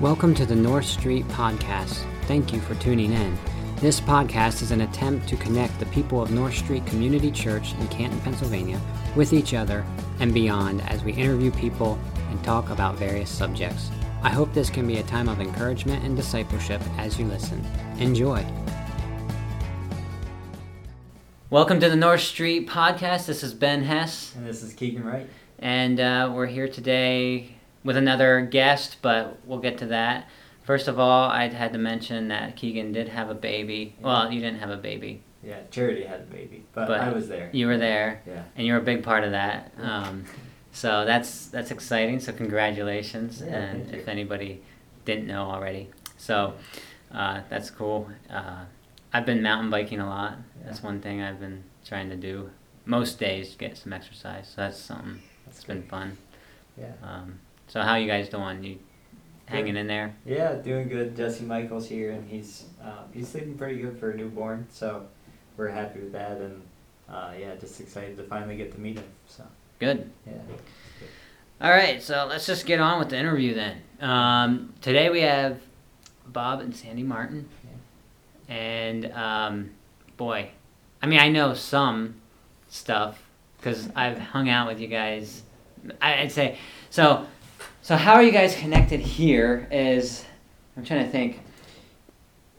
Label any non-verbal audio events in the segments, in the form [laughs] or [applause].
Welcome to the North Street Podcast. Thank you for tuning in. This podcast is an attempt to connect the people of North Street Community Church in Canton, Pennsylvania with each other and beyond as we interview people and talk about various subjects. I hope this can be a time of encouragement and discipleship as you listen. Enjoy. Welcome to the North Street Podcast. This is Ben Hess. And this is Keegan Wright. And uh, we're here today with another guest, but we'll get to that. First of all, I had to mention that Keegan did have a baby. Well, you didn't have a baby. Yeah, Charity had a baby, but, But I was there. You were there, Yeah. and you were a big part of that. Um, so that's that's exciting. So congratulations, Yeah, and if anybody didn't know already, so uh, that's cool. Uh, I've been mountain biking a lot. That's one thing I've been trying to do most days to get some exercise. So that's something that's been fun. Yeah. Um, so how you guys doing? You hanging in there? Yeah, doing good. Jesse Michael's here, and he's uh, he's sleeping pretty good for a newborn, so we're happy with that, and uh, yeah, just excited to finally get to meet him. So Good. yeah. All right, so let's just get on with the interview then. Um, today we have Bob and Sandy Martin, and um, boy, I mean I know some stuff because I've hung out with you guys. I'd say so. So how are you guys connected here? Is I'm trying to think.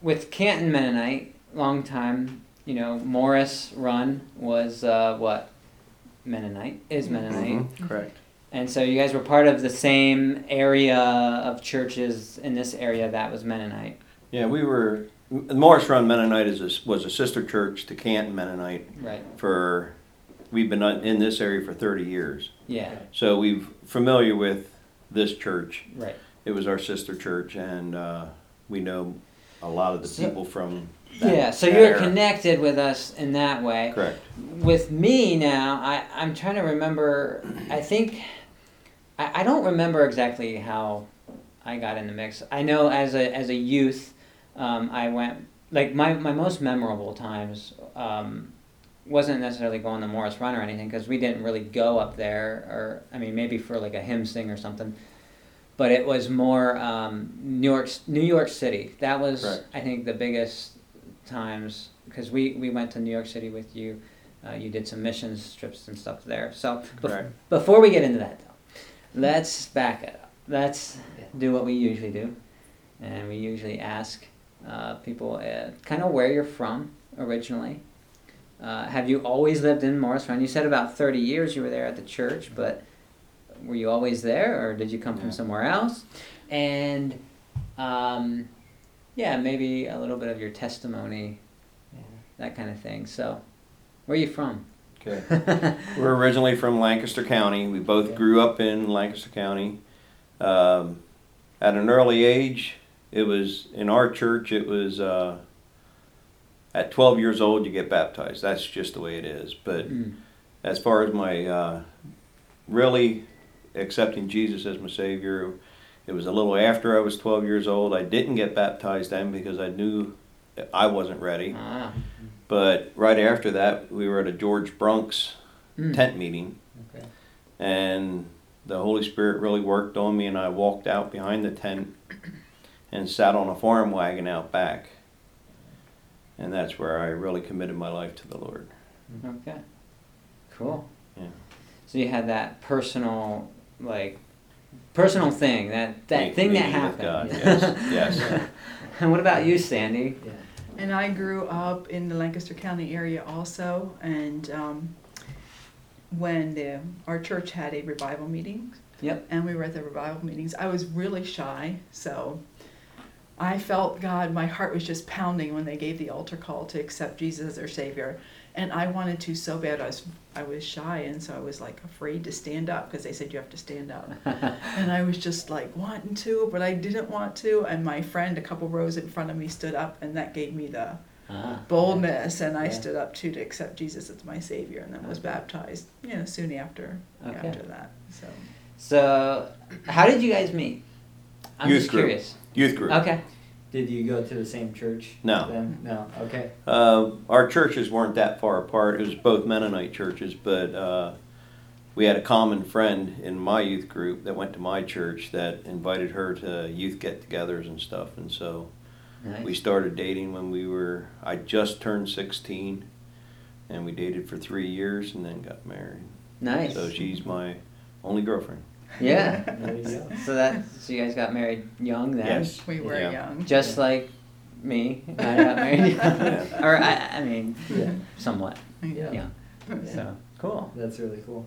With Canton Mennonite, long time. You know, Morris Run was uh, what Mennonite is mm-hmm. Mennonite. Mm-hmm. Correct. And so you guys were part of the same area of churches in this area that was Mennonite. Yeah, we were. Morris Run Mennonite is a, was a sister church to Canton Mennonite Right. for. We've been uh, in this area for 30 years, Yeah. so we've familiar with this church. Right. It was our sister church, and uh, we know a lot of the So- people from. that- Yeah. So you're era. connected with us in that way. Correct. With me now, I, I'm trying to remember. I think. I, I don't remember exactly how I got in the mix. I know as a, as a youth, um, I went. Like, my, my most memorable times um, wasn't necessarily going to Morris Run or anything because we didn't really go up there, or I mean maybe for like a hymn sing or something. But it was more um, New York, New York City. That was Correct. I think the biggest times because we, we went to New York City with you. Uh, you did some missions trips and stuff there. So bef- Correct. before we get into that though, let's back it up. Let's do what we usually do, and we usually ask uh, people uh, kind of where you're from originally. Uh, have you always lived in Morris Run? You said about 30 years you were there at the church, but were you always there or did you come from somewhere else? And um, yeah, maybe a little bit of your testimony, Yeah. that kind of thing. So, where are you from? Okay. [laughs] We're originally from Lancaster County. We both Yeah. grew up in Lancaster County. Um, at an early age, it was in our church. It was uh, at 12 years old you get baptized. That's just the way it is. But Mm. as far as my uh, really accepting Jesus as my Savior, it was a little after I was 12 years old. I didn't get baptized then because I knew I wasn't ready. Ah. But right after that, we were at a George Brunk's Mm. tent meeting, Okay. and the Holy Spirit really worked on me, and I walked out behind the tent and sat on a farm wagon out back. And that's where I really committed my life to the Lord. Okay. Cool. Yeah. So you had that personal, like, personal thing that that Meet- thing that meeting with happened. God, [laughs] yes, yes. [laughs] and what about you, Sandy? Yeah. And I grew up in the Lancaster County area also, and um, when the, our church had a revival meeting, Yep. and we were at the revival meetings, I was really shy, so I felt God, my heart was just pounding when they gave the altar call to accept Jesus as their Savior, and I wanted to so bad. I was I was shy, and so I was like afraid to stand up because they said you have to stand up. [laughs] And I was just like wanting to, but I didn't want to. And my friend, a couple rows in front of me, stood up, and that gave me the Ah. boldness. And I Yeah. stood up too to accept Jesus as my Savior, and then was baptized. You know, soon after Okay. after that. So So, how did you guys meet? I'm Youth just group. curious. Youth group. Okay. Did you go to the same church? No. Then? No. Okay. Uh, our churches weren't that far apart. It was both Mennonite churches, but uh, we had a common friend in my youth group that went to my church that invited her to youth get-togethers and stuff, and so Nice. we started dating when we were. I just turned sixteen, and we dated for three years, and then got married. nice. So she's my only girlfriend. [laughs] Yeah. There you go. So that so you guys got married young then. Yes. We were Yeah. young. Just like me. I got married. [laughs] Yeah. or I, I mean, Yeah. somewhat. Yeah. Yeah. So cool. That's really cool.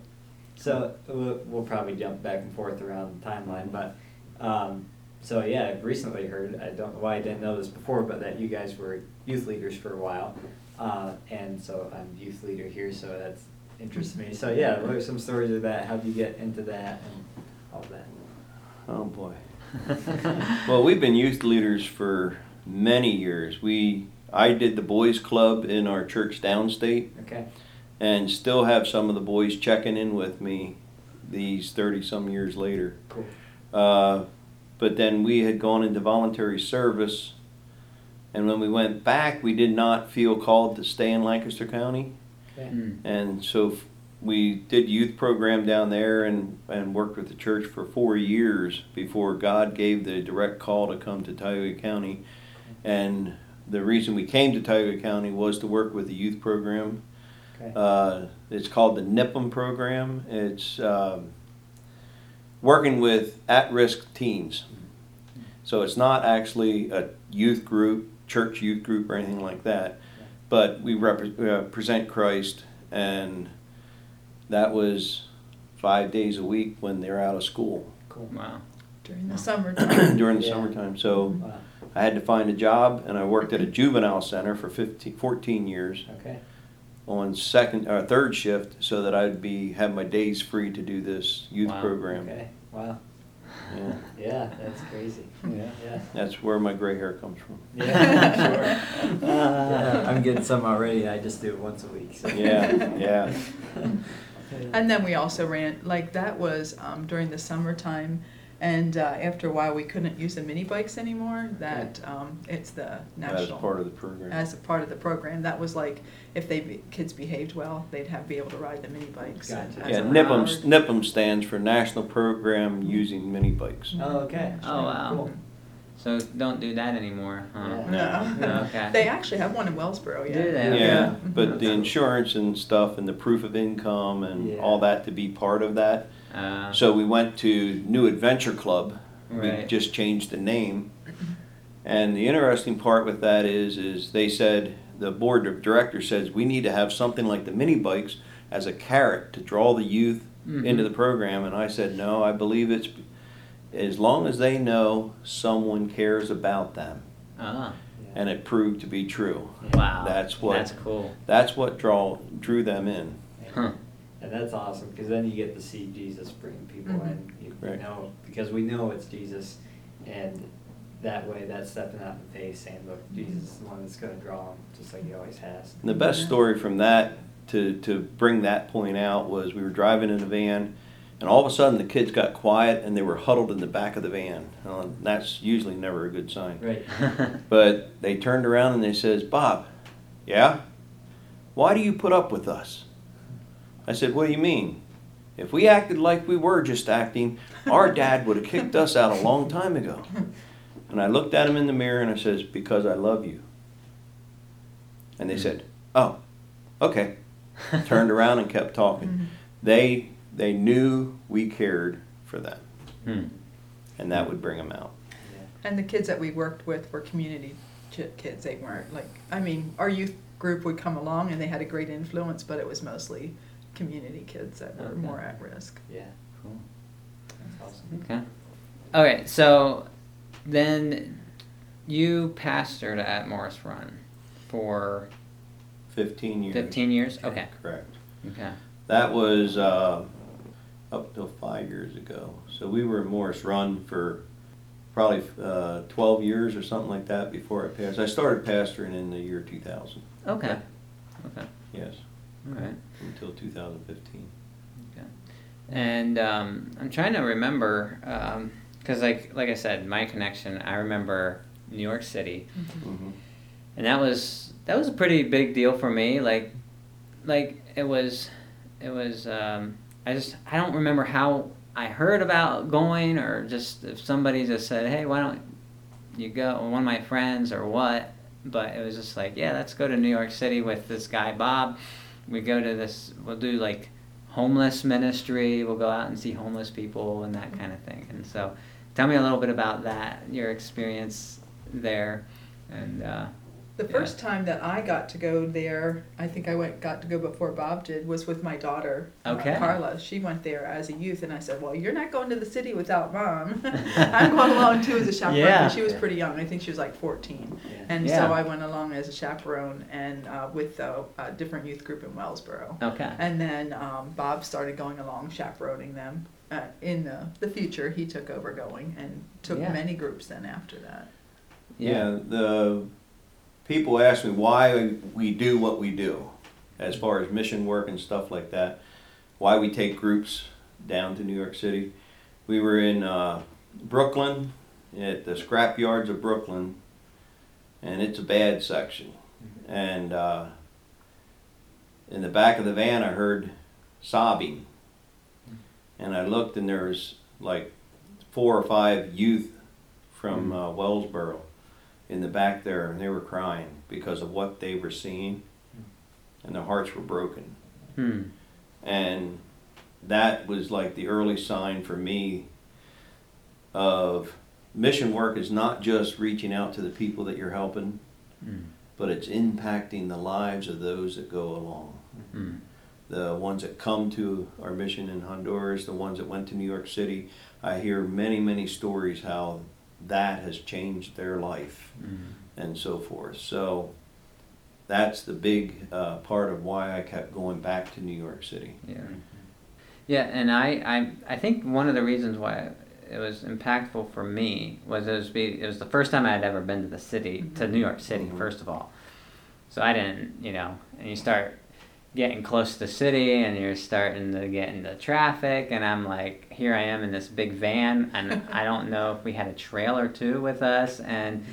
So we'll, we'll probably jump back and forth around the timeline, but um, so yeah, I've recently heard. I don't know why I didn't know this before, but that you guys were youth leaders for a while, uh, and so I'm youth leader here, so that's interests me. So yeah, what are some stories of that? How would you get into that and all that? Oh boy. [laughs] Well, we've been youth leaders for many years. We I did the boys club in our church downstate Okay. and still have some of the boys checking in with me these 30 some years later. Cool. Uh, but then we had gone into voluntary service and when we went back we did not feel called to stay in Lancaster County. Mm. and so f- we did youth program down there and, and worked with the church for four years before God gave the direct call to come to Tioga County. And the reason we came to Tioga County was to work with the youth program. Okay. Uh, it's called the NYPUM program. It's um, working with at-risk teens. So it's not actually a youth group, church youth group, or anything like that. But we repre- uh, present Christ, and that was five days a week when they're out of school Cool. Wow. During the summertime. [clears throat] during the Yeah. summertime. So Wow. I had to find a job, and I worked at a juvenile center for 15, 14 years Okay. on second or third shift, so that I'd be have my days free to do this youth Wow. program. Okay. Wow. Yeah, Yeah, that's crazy. Yeah. Yeah. that's where my gray hair comes from. Yeah, sure. yeah, I'm getting some already. I just do it once a week. So. Yeah, yeah. [laughs] And then we also ran, like, that was um, during the summertime. And uh, after a while, we couldn't use the mini bikes anymore. That um, it's the As national. part of the program. as a part of the program. That was like, if they, be- kids behaved well, they'd have, be able to ride the mini bikes. Gotcha. as Yeah, a NYPUM, reward. NYPUM stands for National Program Using Mini Bikes. Oh, okay. Oh, wow. Cool. So don't do that anymore, huh? Yeah. [laughs] No. Okay. They actually have one in Wellsboro, yeah. Do they? Yeah, Okay. but the insurance and stuff and the proof of income and Yeah. all that to be part of that. Uh, So we went to New Adventure Club. We Right. just changed the name. [clears throat] And the interesting part with that is, is they said, the board of directors says, we need to have something like the mini bikes as a carrot to draw the youth into Mhm. the program. And I said, no, I believe it's, as long as they know someone cares about them. ah, Yeah. And it proved to be true. wow. That's what- That's cool. That's what draw, drew them in. Huh. And that's awesome because then you get to see Jesus bring people Mhm. in. You Right. know, because we know it's Jesus, and that way, that's stepping out in faith, saying, "Look, Jesus is the one that's going to draw them, just like He always has." And the best story from that to, to bring that point out was we were driving in a van and all of a sudden the kids got quiet and they were huddled in the back of the van. Uh, that's usually never a good sign. Right. [laughs] But they turned around and they says, Bob, yeah? Why do you put up with us? I said, what do you mean? If we acted like we were just acting, our [laughs] dad would have kicked us out a long time ago. And I looked at him in the mirror and I says, because I love you. And they said, oh, okay. Turned around and kept talking. Mhm. [laughs] They, they knew we cared for them. Hmm. And that would bring them out. And the kids that we worked with were community kids. They weren't like, I mean, our youth group would come along and they had a great influence, but it was mostly community kids that were Okay. more at risk. Yeah. Cool. That's awesome. Okay. Okay, so then you pastored at Morris Run for 15 years. 15 years? Okay. Correct. Okay. That was uh, up till five years ago. So we were in Morris Run for probably uh, 12 years or something like that before I passed. I started pastoring in the year 2000. Okay. Okay. Yes, All right. Until 2015. Okay. And um, I'm trying to remember because, like, like I said, my connection. I remember New York City, hmm and that was that was a pretty big deal for me. Like, like it was, it was um, I just I don't remember how I heard about going or just if somebody just said, "Hey, why don't you go?" Or one of my friends or what. But it was just like, yeah, let's go to New York City with this guy Bob. We go to this. We'll do like homeless ministry. We'll go out and see homeless people and that kind of thing. And so, tell me a little bit about that, your experience there, and. Uh, The Yeah. first time that I got to go there, I think I went got to go before Bob did, was with my daughter, uh, Okay. Carla. She went there as a youth, and I said, "Well, you're not going to the city without mom. [laughs] I'm going along too as a chaperone." Yeah. She was pretty young. I think she was like 14, Yeah. and Yeah. so I went along as a chaperone and uh, with a, a different youth group in Wellsboro. okay. And then um, Bob started going along, chaperoning them. Uh, in the, the future, he took over going and took Yeah. many groups then after that. Yeah, the people ask me why we do what we do, as far as mission work and stuff like that. Why we take groups down to New York City. We were in uh, Brooklyn, at the scrap yards of Brooklyn, and it's a bad section. And uh, in the back of the van, I heard sobbing, and I looked, and there was like four or five youth from uh, Wellsboro in the back there, and they were crying because of what they were seeing, and their hearts were broken. Hmm. And that was like the early sign for me of mission work is not just reaching out to the people that you're helping, Hmm. but it's impacting the lives of those that go along. Hmm. The ones that come to our mission in Honduras, the ones that went to New York City, I hear many, many stories how that has changed their life Hmm. and so forth. So that's the big uh, part of why I kept going back to New York City. Yeah. Yeah, and I, I, I think one of the reasons why it was impactful for me was it was be, it was the first time I had ever been to the city to New York City Mhm. first of all, so I didn't you know and you start getting close to the city and you're starting to get into traffic and I'm like here I am in this big van and [laughs] I don't know if we had a trailer too with us and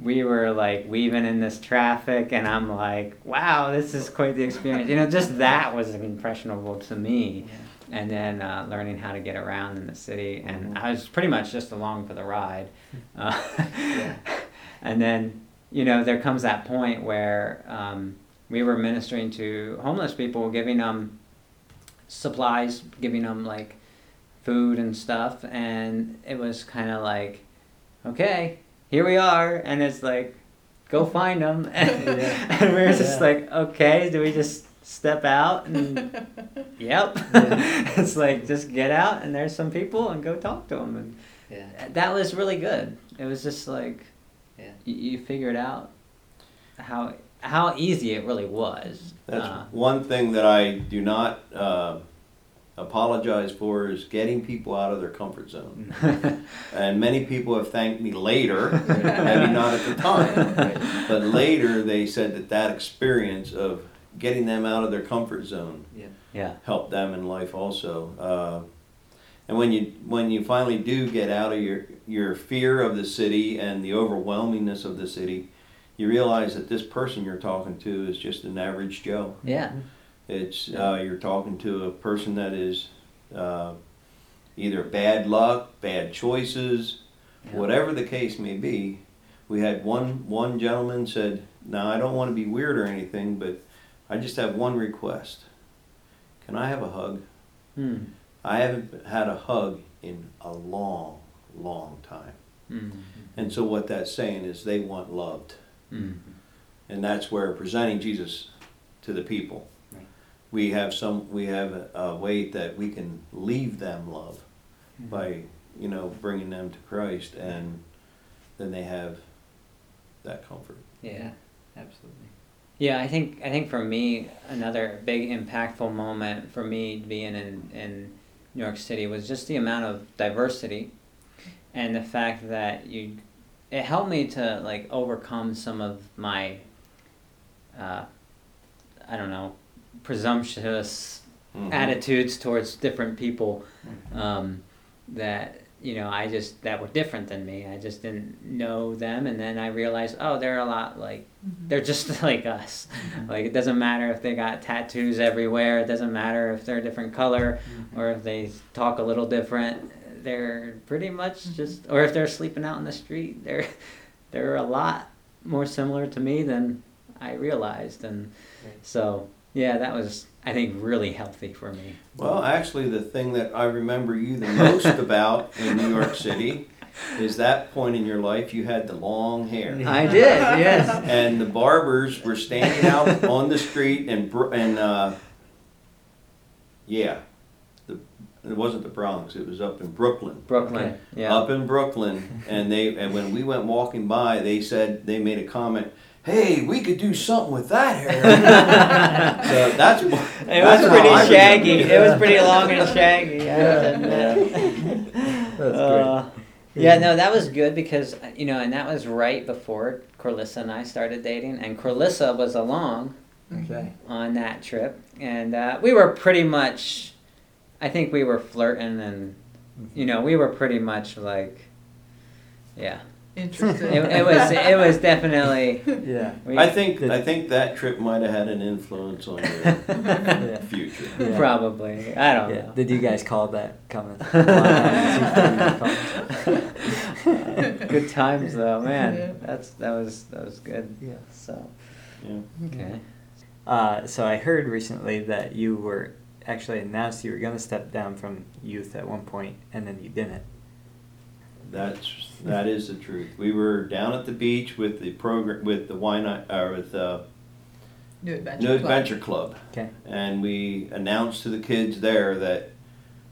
we were like weaving in this traffic and I'm like wow this is quite the experience. You know just that was impressionable to me. And then uh, learning how to get around in the city. And I was pretty much just along for the ride. Uh, [laughs] And then, you know, there comes that point where um, we were ministering to homeless people, giving them supplies, giving them like food and stuff. And it was kind of like, okay, here we are. And it's like, go find them. [laughs] and we were just Yeah. like, okay, do we just step out and [laughs] Yep. Yeah. [laughs] it's like just get out and there's some people and go talk to them Yeah. and that was really good. It was just like Yeah. you, you figured out how how easy it really was. That's Uh, one thing that I do not uh, apologize for is getting people out of their comfort zone. [laughs] And many people have thanked me later, [laughs] maybe not at the time, but later they said that that experience of getting them out of their comfort zone Yeah. yeah. help them in life also. Uh, and when you when you finally do get out of your your fear of the city and the overwhelmingness of the city, you realize that this person you're talking to is just an average Joe. Yeah. It's uh, you're talking to a person that is uh, either bad luck, bad choices, Yeah. whatever the case may be. We had one one gentleman said, "Now I don't want to be weird or anything, but I just have one request. Can I have a hug? Hmm. I haven't had a hug in a long, long time." Hmm. And so what that's saying is they want loved. Hmm. and that's where presenting Jesus to the people. Right. We have some. We have a, a way that we can leave them love by you know bringing them to Christ, and then they have that comfort. Yeah, absolutely. Yeah, I think I think for me another big impactful moment for me being in in New York City was just the amount of diversity and the fact that you it helped me to like overcome some of my uh, I don't know presumptuous Mhm. attitudes towards different people um, that you know, I just that were different than me. I just didn't know them, and then I realized, oh, they're a lot like they're just [laughs] like us. Like it doesn't matter if they got tattoos everywhere. It doesn't matter if they're a different color or if they talk a little different. They're pretty much just, or if they're sleeping out in the street, they're [laughs] they're a lot more similar to me than I realized, and so yeah, that was I think really healthy for me. Well, actually, the thing that I remember you the most [laughs] about in New York City is that point in your life you had the long hair. I did, yes. [laughs] and the barbers were standing out on the street and and uh, yeah, the it wasn't the Bronx. It was up in Brooklyn. Brooklyn, yeah. Up in Brooklyn, and they and when we went walking by, they said they made a comment. Hey, we could do something with that hair. [laughs] so that's It that's was pretty shaggy. remember It was pretty long and shaggy. I would admit. That's Uh, yeah, no, that was good because uh, you know, and that was right before Corlissa and I started dating, and Corlissa was along Okay. on that trip, and uh, we were pretty much, I think we were flirting, and you know, we were pretty much like, yeah, Interesting. it, it was it was definitely. [laughs] Yeah. We, I think I think that trip might have had an influence on your [laughs] Yeah. future. Yeah. Probably, I don't Yeah. know. Did you guys call that coming? [laughs] good times though, man. Yeah. That's that was that was good. Yeah. So Yeah. okay. Uh, so I heard recently that you were actually announced you were going to step down from youth at one point, and then you didn't. That's that is the truth. We were down at the beach with the program with the why not or with uh, New Adventure New Club. Adventure Club, Okay. and we announced to the kids there that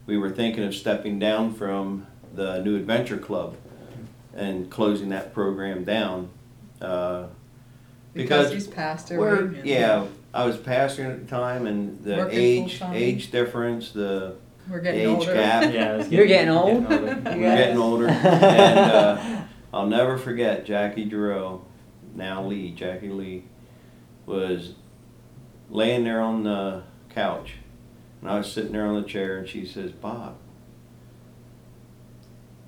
we were thinking of stepping down from the New Adventure Club and closing that program down. Uh, Because because he's passed away. we're yeah, I was pastoring at the time, and the Working age full-time. age difference, the We're getting age older. gap. Yeah, I was You're getting old? older. We're guys? getting older, [laughs] and uh, I'll never forget Jackie Giroux, now Lee, Jackie Lee, was laying there on the couch, and I was sitting there on the chair, and she says, "Bob,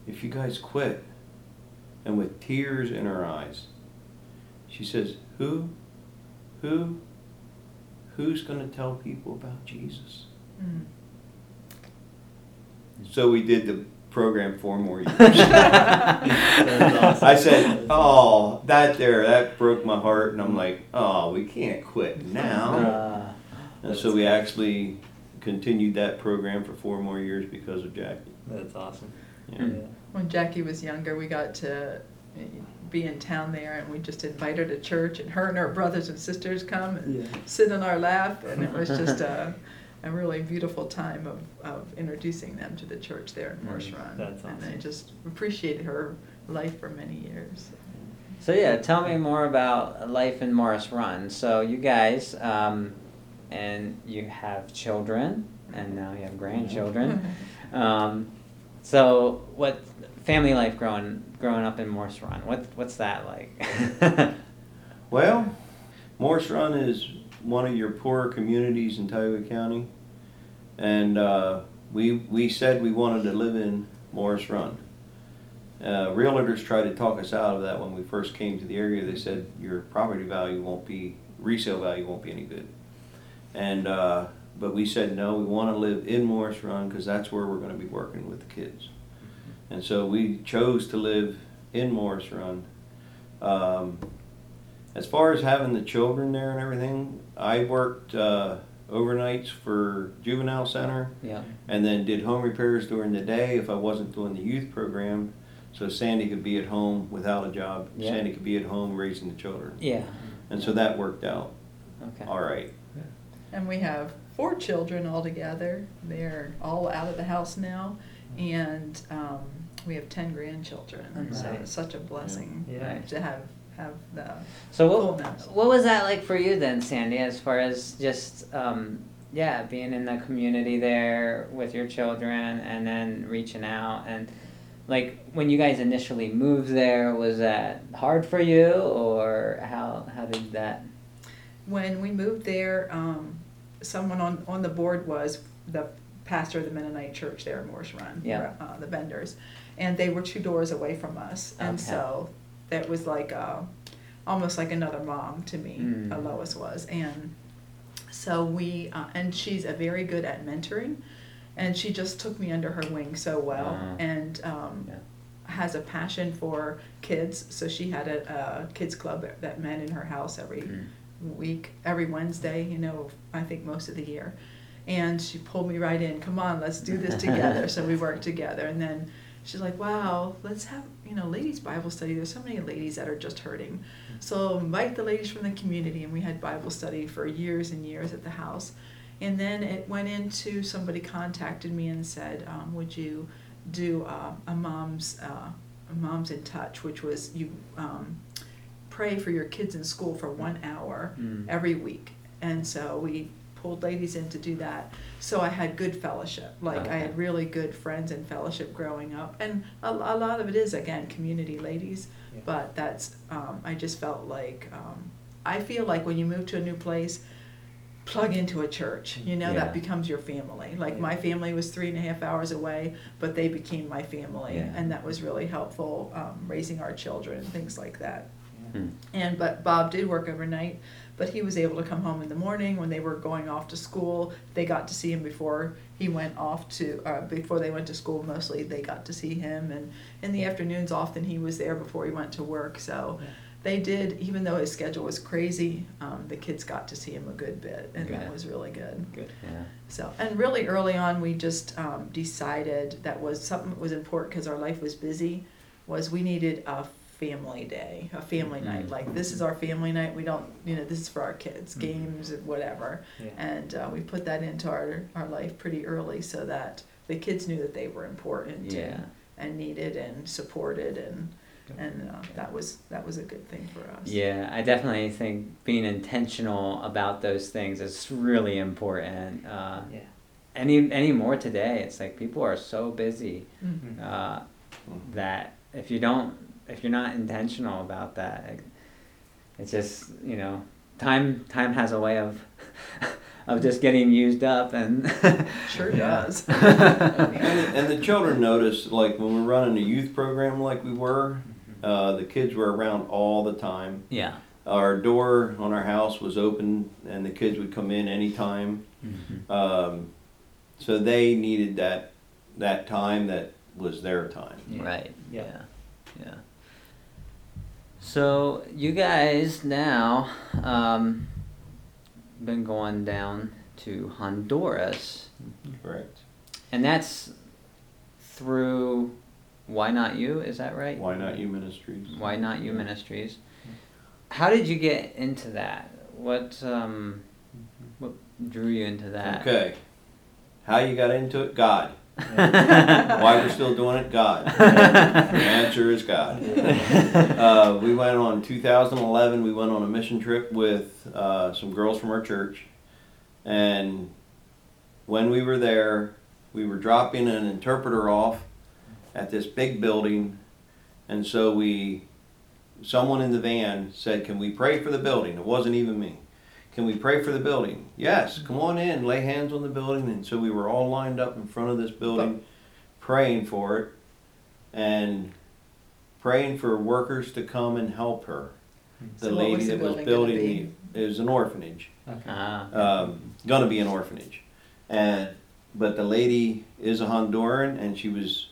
if you guys quit," and with tears in her eyes, she says, "Who, who, who's going to tell people about Jesus?" Mm. So we did the program four more years. [laughs] Awesome. I said, "Oh, that there, that broke my heart," and I'm like, "Oh, we can't quit now." Uh, And so we actually continued that program for four more years because of Jackie. That's awesome. Yeah. Yeah. When Jackie was younger, we got to be in town there, and we just invite her to church, and her and her brothers and sisters come and Yeah. sit in our lap, and it was just [laughs] a, a really beautiful time of, of introducing them to the church there in Morse Mm, Run. that's And I just appreciated her life for many years. so yeah, tell me more about life in Morris Run. So you guys, um, and you have children, and now you have grandchildren. [laughs] Um, so what family life growing growing up in Morse Run? What what's that like? [laughs] Well, Morris Run is one of your poorer communities in Tioga County, and uh, we we said we wanted to live in Morris Run. Uh, realtors tried to talk us out of that when we first came to the area. They said your property value won't be resale value won't be any good, and uh, but we said no. We want to live in Morris Run because that's where we're going to be working with the kids, and so we chose to live in Morris Run. Um, as far as having the children there and everything, I worked uh, overnights for juvenile center yeah. and then did home repairs during the day if I wasn't doing the youth program. So Sandy could be at home without a job. Yeah. Sandy could be at home raising the children. Yeah. And so that worked out Okay. all right. And we have four children altogether. They're all out of the house now, and um, we have ten grandchildren. Oh, So it's such a blessing Yeah. to have have the So what, fullness. what was that like for you then, Sandy, as far as just um, yeah, being in the community there with your children and then reaching out and like when you guys initially moved there, was that hard for you or how how did that When we moved there, um, someone on, on the board was the pastor of the Mennonite church there in Morris Run, Yeah. uh, the vendors, and they were two doors away from us, and Okay. so that was like uh, almost like another mom to me. Mm. uh, Lois was, and so we uh, and she's a very good at mentoring, and she just took me under her wing so well, Ah. and um, Yeah. has a passion for kids. So she had a, a kids club that met in her house every Mm. Week, every Wednesday. You know, I think most of the year, and she pulled me right in. Come on, let's do this together. so we worked together, and then she's like, "Wow, let's have you know ladies Bible study. There's so many ladies that are just hurting, so invite the ladies from the community." And we had Bible study for years and years at the house, and then it went into somebody contacted me and said, um, "Would you do uh, a mom's uh, a moms in touch, which was you um, pray for your kids in school for one hour Mm. every week." And so we pulled ladies in to do that. So I had good fellowship. Like I had really good friends and fellowship growing up, and a, a lot of it is again community ladies. Yeah. But that's um, I just felt like um, I feel like when you move to a new place, plug into a church. You know Yeah. that becomes your family. Like Yeah. my family was three and a half hours away, but they became my family, and that was really helpful um, raising our children things like that. Mm. And but Bob did work overnight, but he was able to come home in the morning when they were going off to school. They got to see him before he went off to uh, before they went to school. Mostly they got to see him, and in the afternoons often he was there before he went to work. So Yeah. they did, even though his schedule was crazy, um, the kids got to see him a good bit, and that was really good. Good. Yeah. So, and really early on, we just um, decided that was something that was important because our life was busy. Was we needed a family day, a family night. Mhm. Like this is our family night. We don't, you know, this is for our kids, Mhm. games, whatever. Yeah. And uh, we put that into our our life pretty early so that the kids knew that they were important Yeah. and, and needed and supported and and uh, that was that was a good thing for us. Yeah, I definitely think being intentional about those things is really important. Uh, Yeah. any any more today, it's like people are so busy Mhm. uh, Mhm. that if you don't, if you're not intentional about that, it, it's just you know, time time has a way of [laughs] of just getting used up and [laughs] Sure does. [laughs] And, and the children notice, like when we're running a youth program like we were, uh, the kids were around all the time. yeah. Our door on our house was open, and the kids would come in anytime. Mhm. Um, so they needed that that time that was their time. Yeah. Right. Yeah. Yeah. Yeah. So you guys now um, been going down to Honduras, Correct. and that's through Why Not You? Is that right? Why not you ministries? Why Not You Ministries? How did you get into that? What um, what drew you into that? Okay. How you got into it? God. Why we're still doing it? God. the [laughs] answer is God. [laughs] Uh, we went on 2011. We went on a mission trip with uh, some girls from our church, and when we were there, we were dropping an interpreter off at this big building, and so we, someone in the van said, "Can we pray for the building?" It wasn't even me. Can we pray for the building? Yes, come on in, lay hands on the building. And so we were all lined up in front of this building, praying for it, and praying for workers to come and help her. The So what lady was the that was building gonna building the, it was an orphanage, Okay. Ah, um, gonna be an orphanage, and but the lady is a Honduran, and she was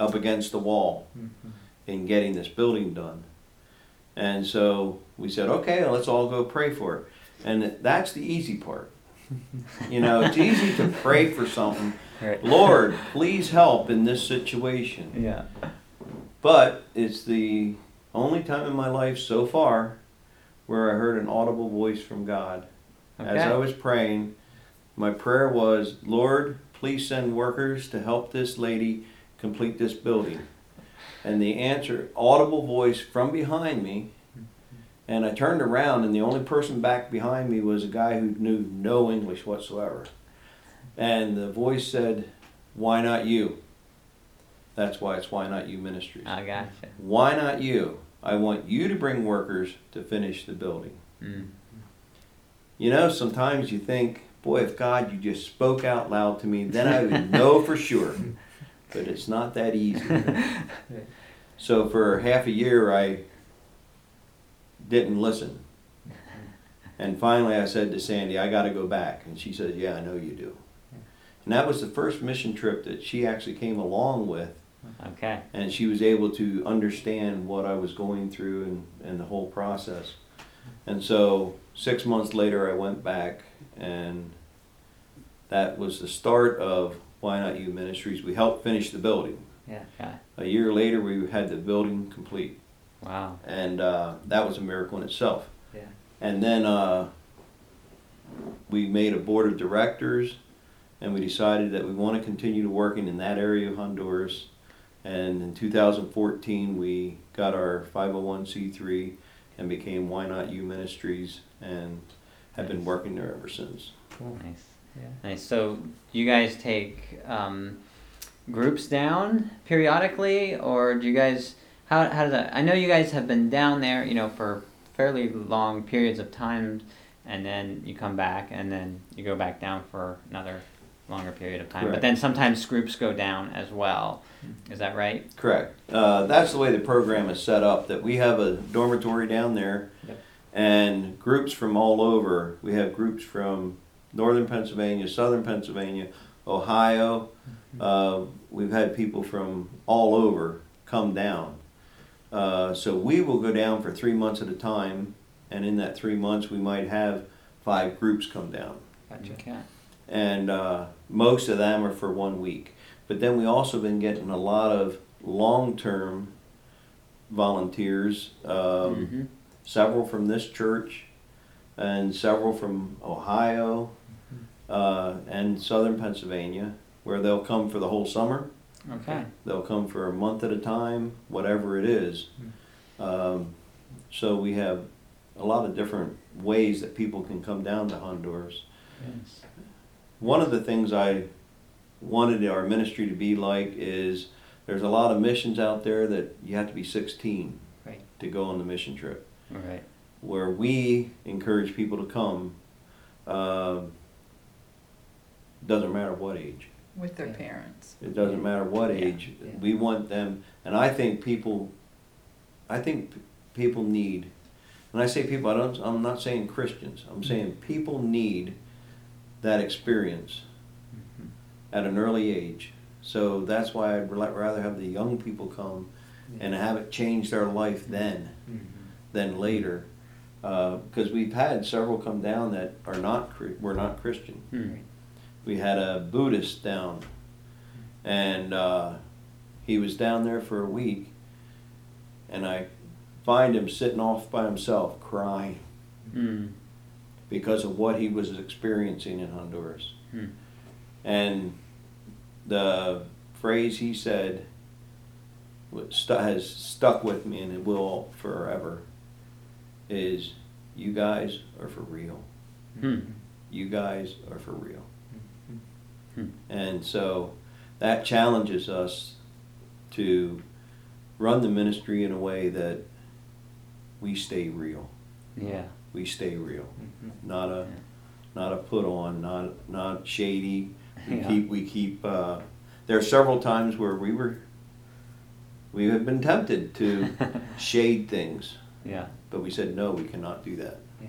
up against the wall Mhm. in getting this building done. And so we said, okay, let's all go pray for it. And that's the easy part. You know, it's easy to pray for something. Right. Lord, please help in this situation. yeah. But it's the only time in my life so far where I heard an audible voice from God. As I was praying, my prayer was, Lord, please send workers to help this lady complete this building. And the answer, audible voice from behind me. And I turned around, and the only person back behind me was a guy who knew no English whatsoever. And the voice said, Why not you? That's why it's Why Not You Ministries. I gotcha. Why not you? I want you to bring workers to finish the building. Mm. You know, sometimes you think boy, if God, you just spoke out loud to me, then I would know for sure. [laughs] But it's not that easy. [laughs] So for half a year, I didn't listen. And finally, I said to Sandy, I got to go back. And she said, Yeah, I know you do. And that was the first mission trip that she actually came along with. Okay. And she was able to understand what I was going through and, and the whole process. And so six months later, I went back, and that was the start of Why Not You Ministries. We helped finish the building. Yeah. Okay. A year later, we had the building complete Wow. and uh, that was a miracle in itself. Yeah. And then uh, we made a board of directors, and we decided that we want to continue to working in that area of Honduras. And in 2014, we got our 501c3 and became Why Not You Ministries, and have been working there ever since. Cool. Nice. Yeah. Nice. So you guys take um, groups down periodically, or do you guys? How how does that? I know you guys have been down there, you know, for fairly long periods of time, and then you come back, and then you go back down for another longer period of time. But then sometimes groups go down as well. Is that right? Correct. Uh, that's the way the program is set up. That we have a dormitory down there, Yep. and groups from all over. We have groups from northern Pennsylvania, southern Pennsylvania, Ohio. Uh, we've had people from all over come down. Uh, so we will go down for three months at a time, and in that three months, we might have five groups come down Gotcha. Okay. and uh, most of them are for one week. But then we also been getting a lot of long-term volunteers, um, Mhm. several from this church, and several from Ohio uh, and southern Pennsylvania, where they'll come for the whole summer. Okay. They'll come for a month at a time, whatever it is. Um, so we have a lot of different ways that people can come down to Honduras. Yes. One of the things I wanted our ministry to be like is there's a lot of missions out there that you have to be 16 Right. to go on the mission trip. All right. Where we encourage people to come, uh, doesn't matter what age. With their Yeah. parents. It doesn't matter what Yeah, age. yeah. We want them, and I think people, I think p- people need, and I say people, I don't, I'm not saying Christians. I'm saying people need that experience Mhm. at an early age. So that's why I'd ra- rather have the young people come and have it change their life then Mhm. than later. Because we've had several come down that are not, Chri- were not Christian. Hmm. We had a Buddhist down, and uh, he was down there for a week, and I find him sitting off by himself crying Hmm. because of what he was experiencing in Honduras. Hmm. And the phrase he said has stuck with me and it will forever is you guys are for real. Hmm. You guys are for real. Hmm. And so that challenges us to run the ministry in a way that we stay real. Yeah. We stay real. Mhm. Not a Yeah. not a put on, not not shady. We Yeah. keep we keep uh, there are several times where we were we have been tempted to [laughs] shade things, Yeah. but we said no, we cannot do that. Yeah.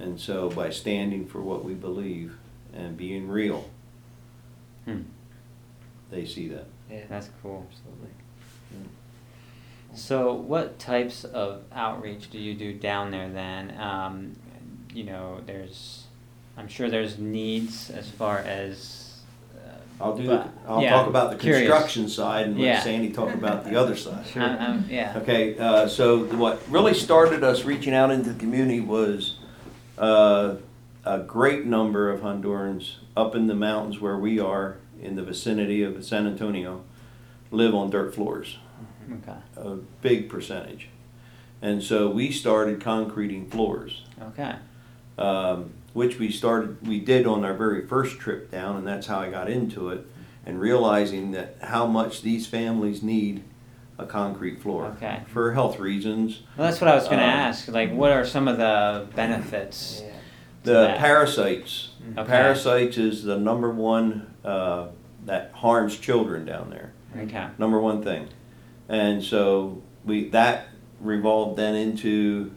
And so by standing for what we believe and being real, Hmm. they see that. Yeah. That's cool. Absolutely. So, what types of outreach do you do down there then? Um, you know, there's, I'm sure there's needs as far as. Uh, I'll do. but- the, I'll yeah, talk about the curious. construction side and Yeah. let Sandy talk about the other side. [laughs] Um, um, yeah. Okay, uh, so what really started us reaching out into the community was uh, a great number of Hondurans up in the mountains where we are in the vicinity of San Antonio live on dirt floors, Okay. a big percentage. And so we started concreting floors, Okay. um, which we started, we did on our very first trip down, and that's how I got into it. And realizing that how much these families need a concrete floor Okay. for health reasons. Well, that's what I was going to Um, ask. Like, what are some of the benefits Yeah. The that? parasites. Okay. Parasites is the number one uh, that harms children down there. Okay. Number one thing, and so we that revolved then into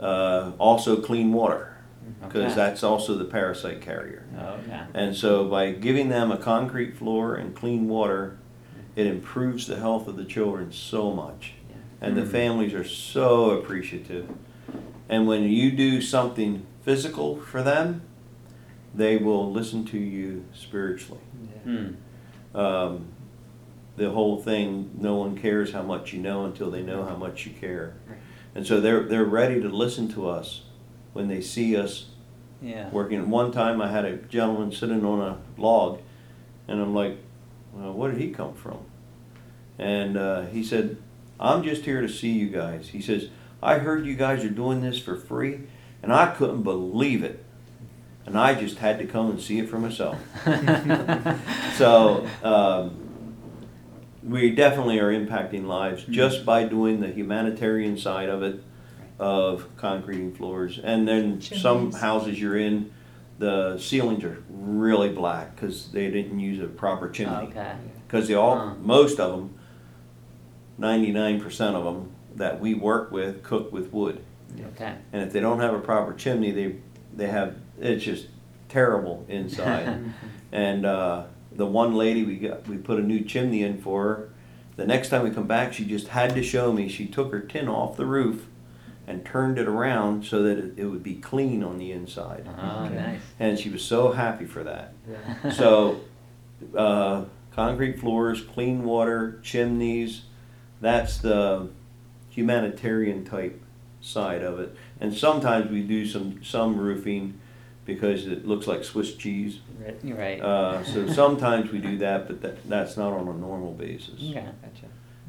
uh, also clean water because Okay. that's also the parasite carrier. Okay. And so by giving them a concrete floor and clean water, it improves the health of the children so much. Yeah. And the Mhm. families are so appreciative. And when you do something physical for them, they will listen to you spiritually. Hmm. Um, the whole thing, no one cares how much you know until they know how much you care. Right. And so they're, they're ready to listen to us when they see us Yeah. working. One time I had a gentleman sitting on a log, and I'm like, well, where did he come from? And uh, he said, I'm just here to see you guys. He says, I heard you guys are doing this for free, and I couldn't believe it. And I just had to come and see it for myself. [laughs] So um, we definitely are impacting lives just by doing the humanitarian side of it, of concreting floors. And then some houses you're in, the ceilings are really black because they didn't use a proper chimney. Okay. Because they all, Huh. most of them, ninety-nine percent of them that we work with cook with wood. Okay. And if they don't have a proper chimney, they, they have, it's just terrible inside. [laughs] And uh, the one lady we got, we put a new chimney in for her. The next time we come back, she just had to show me. She took her tin off the roof and turned it around so that it, it would be clean on the inside. Oh, Okay. nice. And she was so happy for that. So, [laughs] uh, concrete floors, clean water, chimneys, that's the humanitarian type side of it. And sometimes we do some, some roofing because it looks like Swiss cheese. Right. You're right. Uh, so [laughs] sometimes we do that, but that, that's not on a normal basis. okay. Gotcha.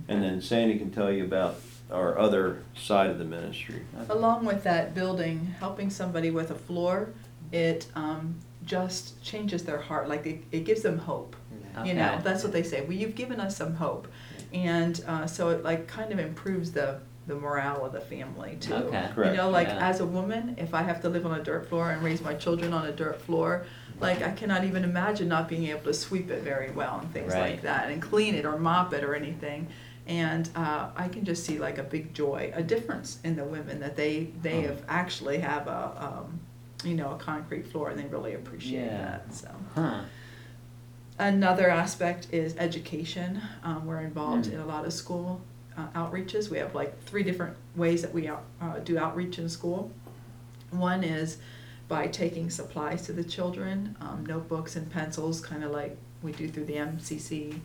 And then Sandy can tell you about our other side of the ministry. Along with that building, helping somebody with a floor, it um, just changes their heart. Like it, it gives them hope. You know, that's what they say. Well, you've given us some hope, and uh, so it like kind of improves the the morale of the family too. Okay. Correct. You know, like Yeah. as a woman, if I have to live on a dirt floor and raise my children on a dirt floor, like I cannot even imagine not being able to sweep it very well and things Right. like that, and clean it or mop it or anything. And uh, I can just see like a big joy, a difference in the women that they they Oh. have actually have a um, you know a concrete floor and they really appreciate Yeah. that. So. Huh. Another aspect is education. Um, we're involved Mm. in a lot of school uh, outreaches. We have like three different ways that we out, uh, do outreach in school. One is by taking supplies to the children, um, notebooks and pencils, kind of like we do through the MCC.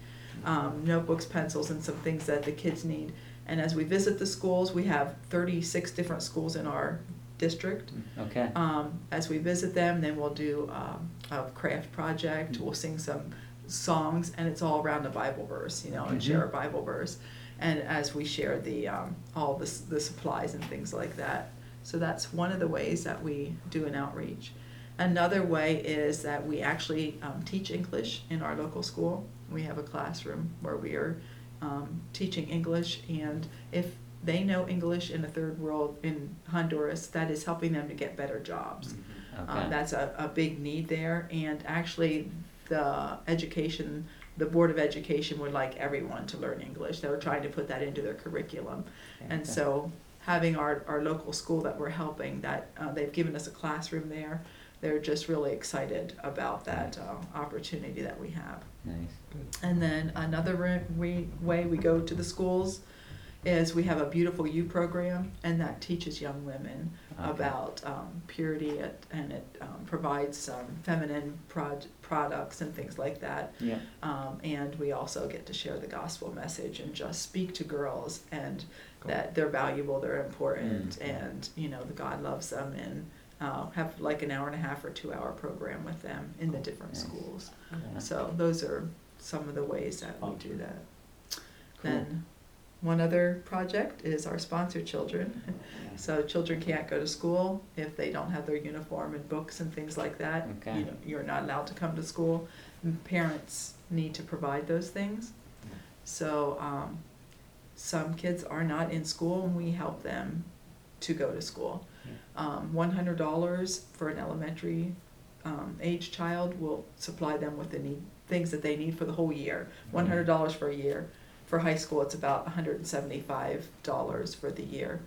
Um, notebooks, pencils, and some things that the kids need. And as we visit the schools, we have 36 different schools in our district. Okay. Um, as we visit them, then we'll do um, a craft project. We'll sing some songs, and it's all around a Bible verse, you know, and share a Bible verse. And as we share the um, all the, the supplies and things like that, so that's one of the ways that we do an outreach. Another way is that we actually um, teach English in our local school. We have a classroom where we are um, teaching English, and if they know English in a third world in Honduras, that is helping them to get better jobs. Okay. Um, that's a, a big need there, and actually, the education, the Board of Education would like everyone to learn English. They were trying to put that into their curriculum. And so, having our, our local school that we're helping, that, uh, they've given us a classroom there, they're just really excited about that, uh, opportunity that we have. Nice. And then another re- we, way we go to the schools is we have a beautiful U program, and that teaches young women Okay. about um, purity, it, and it um, provides some feminine prod- products and things like that. Yeah. Um, and we also get to share the gospel message and just speak to girls and that they're valuable, they're important, Mm. and you know, the God loves them, and uh, have like an hour and a half or two hour program with them in the different schools. Yeah. So those are some of the ways that we do that. Cool. Then, one other project is our sponsor children. So children can't go to school if they don't have their uniform and books and things like that. Okay. You- You're not allowed to come to school. And Parents need to provide those things. So, um, some kids are not in school and we help them to go to school. Um, one hundred dollars for an elementary, um, age child will supply them with the need, things that they need for the whole year. One hundred dollars for a year. For high school, it's about hundred and seventy-five dollars for the year.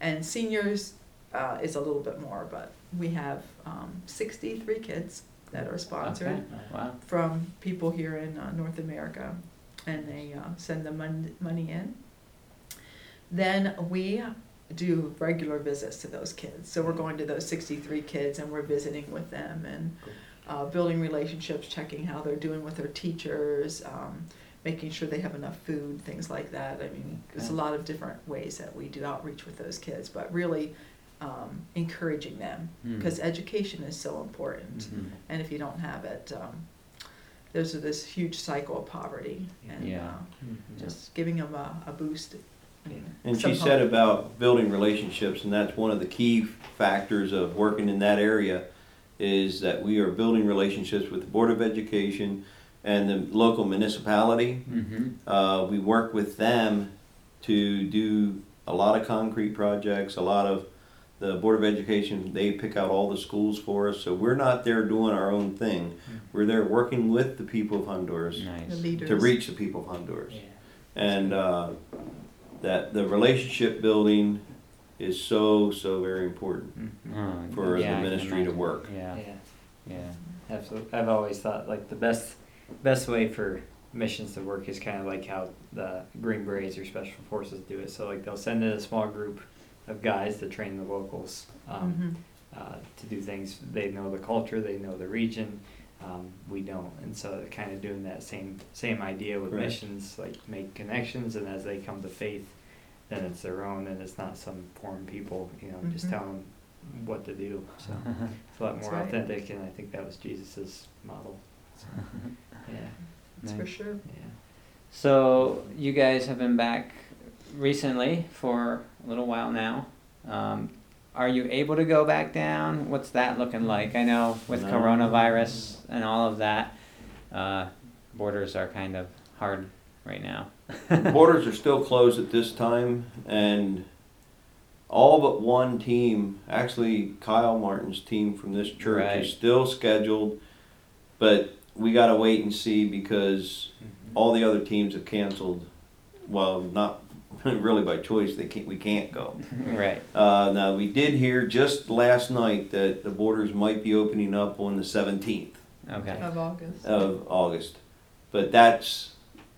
And seniors, uh, is a little bit more, but we have, um, sixty-three kids that are sponsored Okay. Wow. from people here in uh, North America, and they uh, send the mon- money in. Then we do regular visits to those kids. So we're going to those 63 kids and we're visiting with them and uh, building relationships, checking how they're doing with their teachers, um, making sure they have enough food, things like that. I mean, there's a lot of different ways that we do outreach with those kids, but really um, encouraging them Hmm. because education is so important. Mhm. And if you don't have it, um, there's this huge cycle of poverty and Yeah. uh, just giving them a, a boost. and And she said about building relationships, and that's one of the key factors of working in that area, is that we are building relationships with the Board of Education and the local municipality. Mhm. Uh, we work with them to do a lot of concrete projects, a lot of, the Board of Education, they pick out all the schools for us, so we're not there doing our own thing. We're there working with the people of Honduras The Nice. leaders. to reach the people of Honduras. Yeah. And uh, that the relationship building is so, so very important Oh, for yeah, I the can ministry to imagine. work. Yeah. Yeah, Yeah. absolutely. I've always thought like the best best way for missions to work is kind of like how the Green Berets or Special Forces do it. So like they'll send in a small group of guys to train the locals um, Mhm. uh, to do things. They know the culture, they know the region. Um, we don't, and so kind of doing that same same idea with Right. missions, like make connections, and as they come to faith, then it's their own, and it's not some foreign people, you know, just Mhm. telling them what to do. So [laughs] it's a lot That's more right. authentic, and I think that was Jesus's model. So, yeah, That's for sure. yeah. So you guys have been back recently for a little while now. Um, are you able to go back down? What's that looking like? I know with No. coronavirus and all of that, uh, borders are kind of hard right now. [laughs] Borders are still closed at this time, and all but one team, actually Kyle Martin's team from this church, Right. is still scheduled. But we got to wait and see because all the other teams have canceled. Well, not [laughs] really by choice. They can't. We can't go. [laughs] right. Uh, now we did hear just last night that the borders might be opening up on the seventeenth Okay. Of August. of August, but that's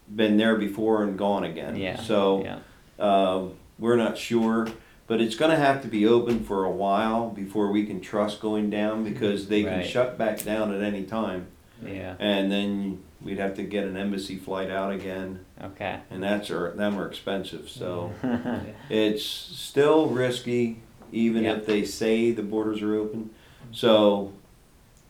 been there before and gone again. Yeah. So Yeah. uh, we're not sure, but it's going to have to be open for a while before we can trust going down because they can Right. shut back down at any time, Yeah. and then we'd have to get an embassy flight out again, Okay. and that's are them are expensive. So. [laughs] It's still risky, even Yeah. if they say the borders are open. So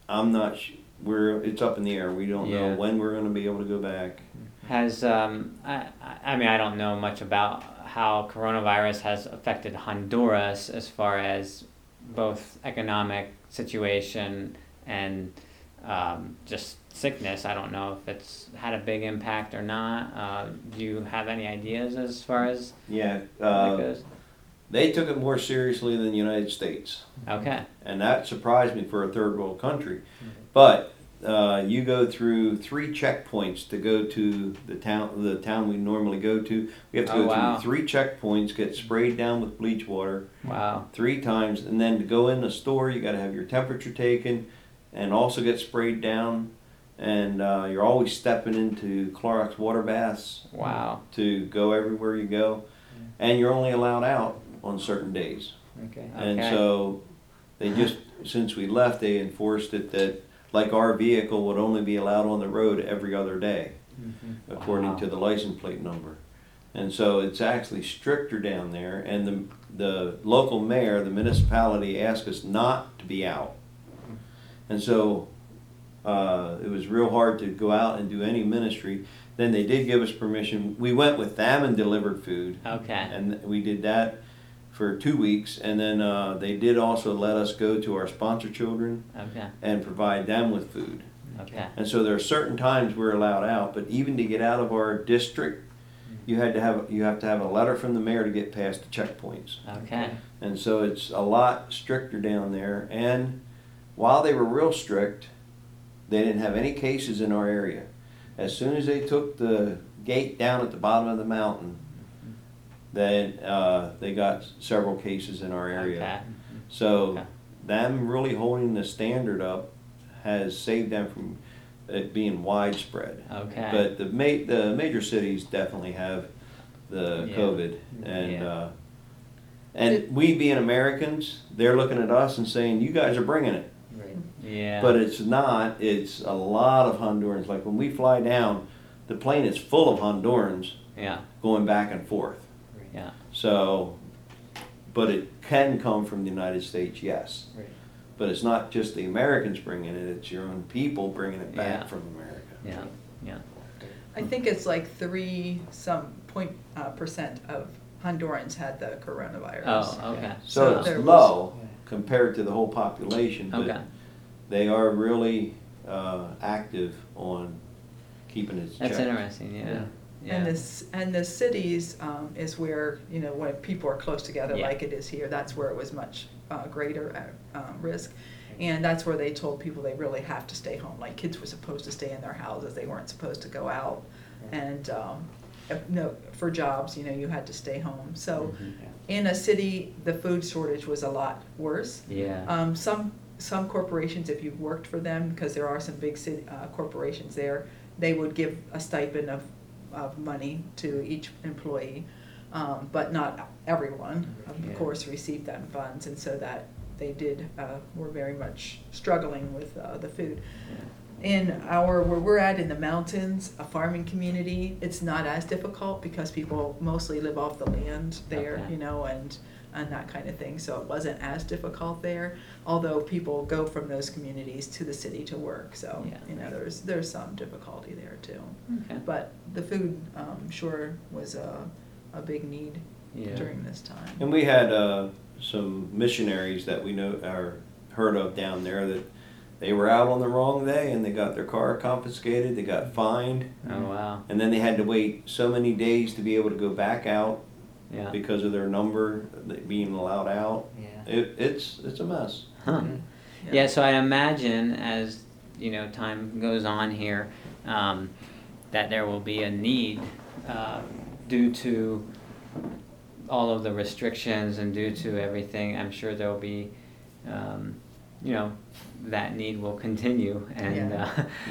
I'm not. Sh- we're it's up in the air. We don't Yeah. know when we're going to be able to go back. Has um, I, I I mean I don't know much about how coronavirus has affected Honduras as far as both economic situation and um, just sickness. I don't know if it's had a big impact or not. Uh, do you have any ideas as far as Yeah, that uh, goes? they took it more seriously than the United States, Okay. and that surprised me for a third world country. But uh, you go through three checkpoints to go to the town. The town we normally go to. We have to Oh, go wow. through three checkpoints, get sprayed down with bleach water. Wow. three times, and then to go in the store, you got to have your temperature taken, and also get sprayed down, and uh, you're always stepping into Clorox water baths Wow. to go everywhere you go, and you're only allowed out on certain days. Okay. And Okay. so they just since we left, they enforced it that like our vehicle would only be allowed on the road every other day Mm-hmm. according Wow. to the license plate number. And so it's actually stricter down there, and the, the local mayor, the municipality asked us not to be out. And so, uh, it was real hard to go out and do any ministry. Then they did give us permission, we went with them and delivered food, Okay. and we did that for two weeks, and then, uh, they did also let us go to our sponsor children Okay. and provide them with food. Okay. And so there are certain times we're allowed out, but even to get out of our district, you had to have, you have to have a letter from the mayor to get past the checkpoints. Okay. And so it's a lot stricter down there. And while they were real strict, they didn't have any cases in our area. As soon as they took the gate down at the bottom of the mountain, then uh, they got several cases in our area. Okay. So Okay. them really holding the standard up has saved them from it being widespread. Okay. But the ma- the major cities definitely have the Yeah. COVID, and Yeah. uh, and we being Americans, they're looking at us and saying, "You guys are bringing it,". Yeah. but it's not. It's a lot of Hondurans. Like when we fly down, the plane is full of Hondurans yeah. going back and forth. Yeah. So, but it can come from the United States, yes. Right. But it's not just the Americans bringing it; it's your own people bringing it back Yeah. from America. Yeah. Yeah. I think it's like three some point uh, percent of Hondurans had the coronavirus. Oh, okay. So So it's there was- low compared to the whole population, but Okay. They are really uh, active on keeping it That's checked. interesting. Yeah. Yeah. And this and the cities um, is where you know when people are close together Yeah. like it is here. That's where it was much uh, greater uh, um, risk, and that's where they told people they really have to stay home. Like kids were supposed to stay in their houses; they weren't supposed to go out. And um, if- no, for jobs, you know, you had to stay home. So Mhm. in a city, the food shortage was a lot worse. Yeah. Um, some, some corporations, if you've worked for them, because there are some big city, uh, corporations there, they would give a stipend of, of money to each employee. Um, but not everyone, Yeah. of course, received that funds, and so that they did, uh, were very much struggling with, uh, the food. In our, where we're at in the mountains, a farming community, it's not as difficult because people mostly live off the land there, Okay. you know, and, and that kind of thing, so it wasn't as difficult there. Although people go from those communities to the city to work, so, Yeah. you know, there's, there's some difficulty there too. Okay. But the food, um, sure was a, a big need Yeah. during this time. And we had uh, some missionaries that we know are heard of down there that they were out on the wrong day and they got their car confiscated, they got fined, Oh wow. and then they had to wait so many days to be able to go back out Yeah. because of their number that being allowed out. Yeah. It, it's it's a mess. Huh. Yeah. So I imagine as you know time goes on here, um, that there will be a need uh, due to all of the restrictions and due to everything. I'm sure there will be, um, you know, that need will continue and Yeah. [laughs]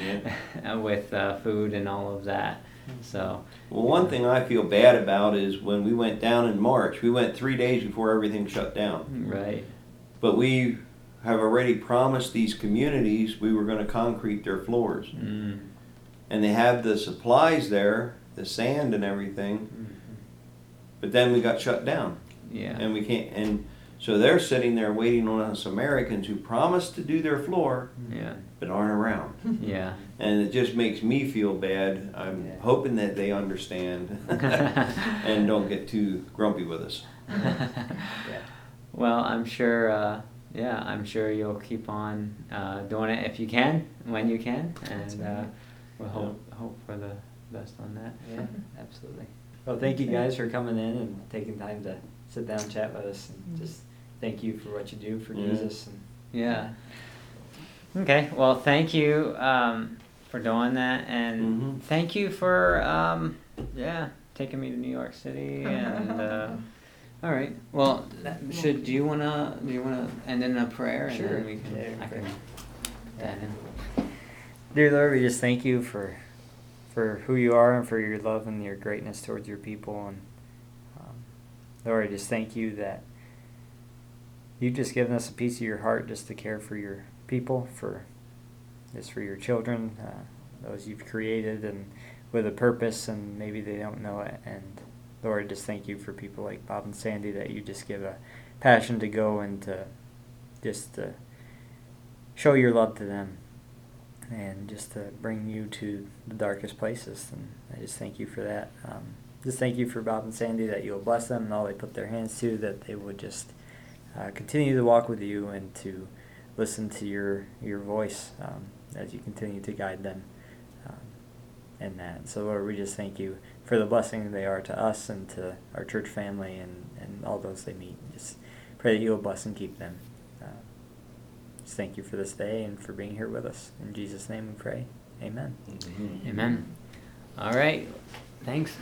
Yeah. uh, with uh, food and all of that. So Well, one thing I feel bad about is when we went down in March, we went three days before everything shut down. right. But we have already promised these communities we were going to concrete their floors. Mm. And they have the supplies there, the sand and everything, but then we got shut down. Yeah. And we can't, and so they're sitting there waiting on us Americans who promised to do their floor yeah. but aren't around. [laughs] Yeah. And it just makes me feel bad. I'm Yeah. hoping that they understand [laughs] and don't get too grumpy with us. [laughs] yeah. Well, I'm sure. Uh, yeah, I'm sure you'll keep on uh, doing it if you can, when you can, and uh, we'll hope hope for the best on that. Yeah, absolutely. Well, thank you guys for coming in and taking time to sit down and chat with us, and just thank you for what you do for Yeah. Jesus. And Yeah. Okay. Well, thank you um, for doing that, and Mhm. thank you for um, yeah taking me to New York City and. Uh, [laughs] all right. Well, should do you wanna do you wanna end in a prayer and Sure. then we can Yeah, I can put that in. Dear Lord, we just thank you for for who you are and for your love and your greatness towards your people. And um, Lord, I just thank you that you've just given us a piece of your heart just to care for your people, for just for your children, uh, those you've created, and with a purpose, and maybe they don't know it. And Lord, just thank you for people like Bob and Sandy that you just give a passion to go and to just to show your love to them and just to bring you to the darkest places. And I just thank you for that. Um, just thank you for Bob and Sandy that you'll bless them and all they put their hands to, that they would just uh, continue to walk with you and to listen to your your voice um, as you continue to guide them. Um, in that. So Lord, we just thank you for the blessing they are to us and to our church family and, and all those they meet. Just pray that you will bless and keep them. Uh, just thank you for this day and for being here with us. In Jesus' name we pray. Amen. Mhm. Amen. All right. Thanks.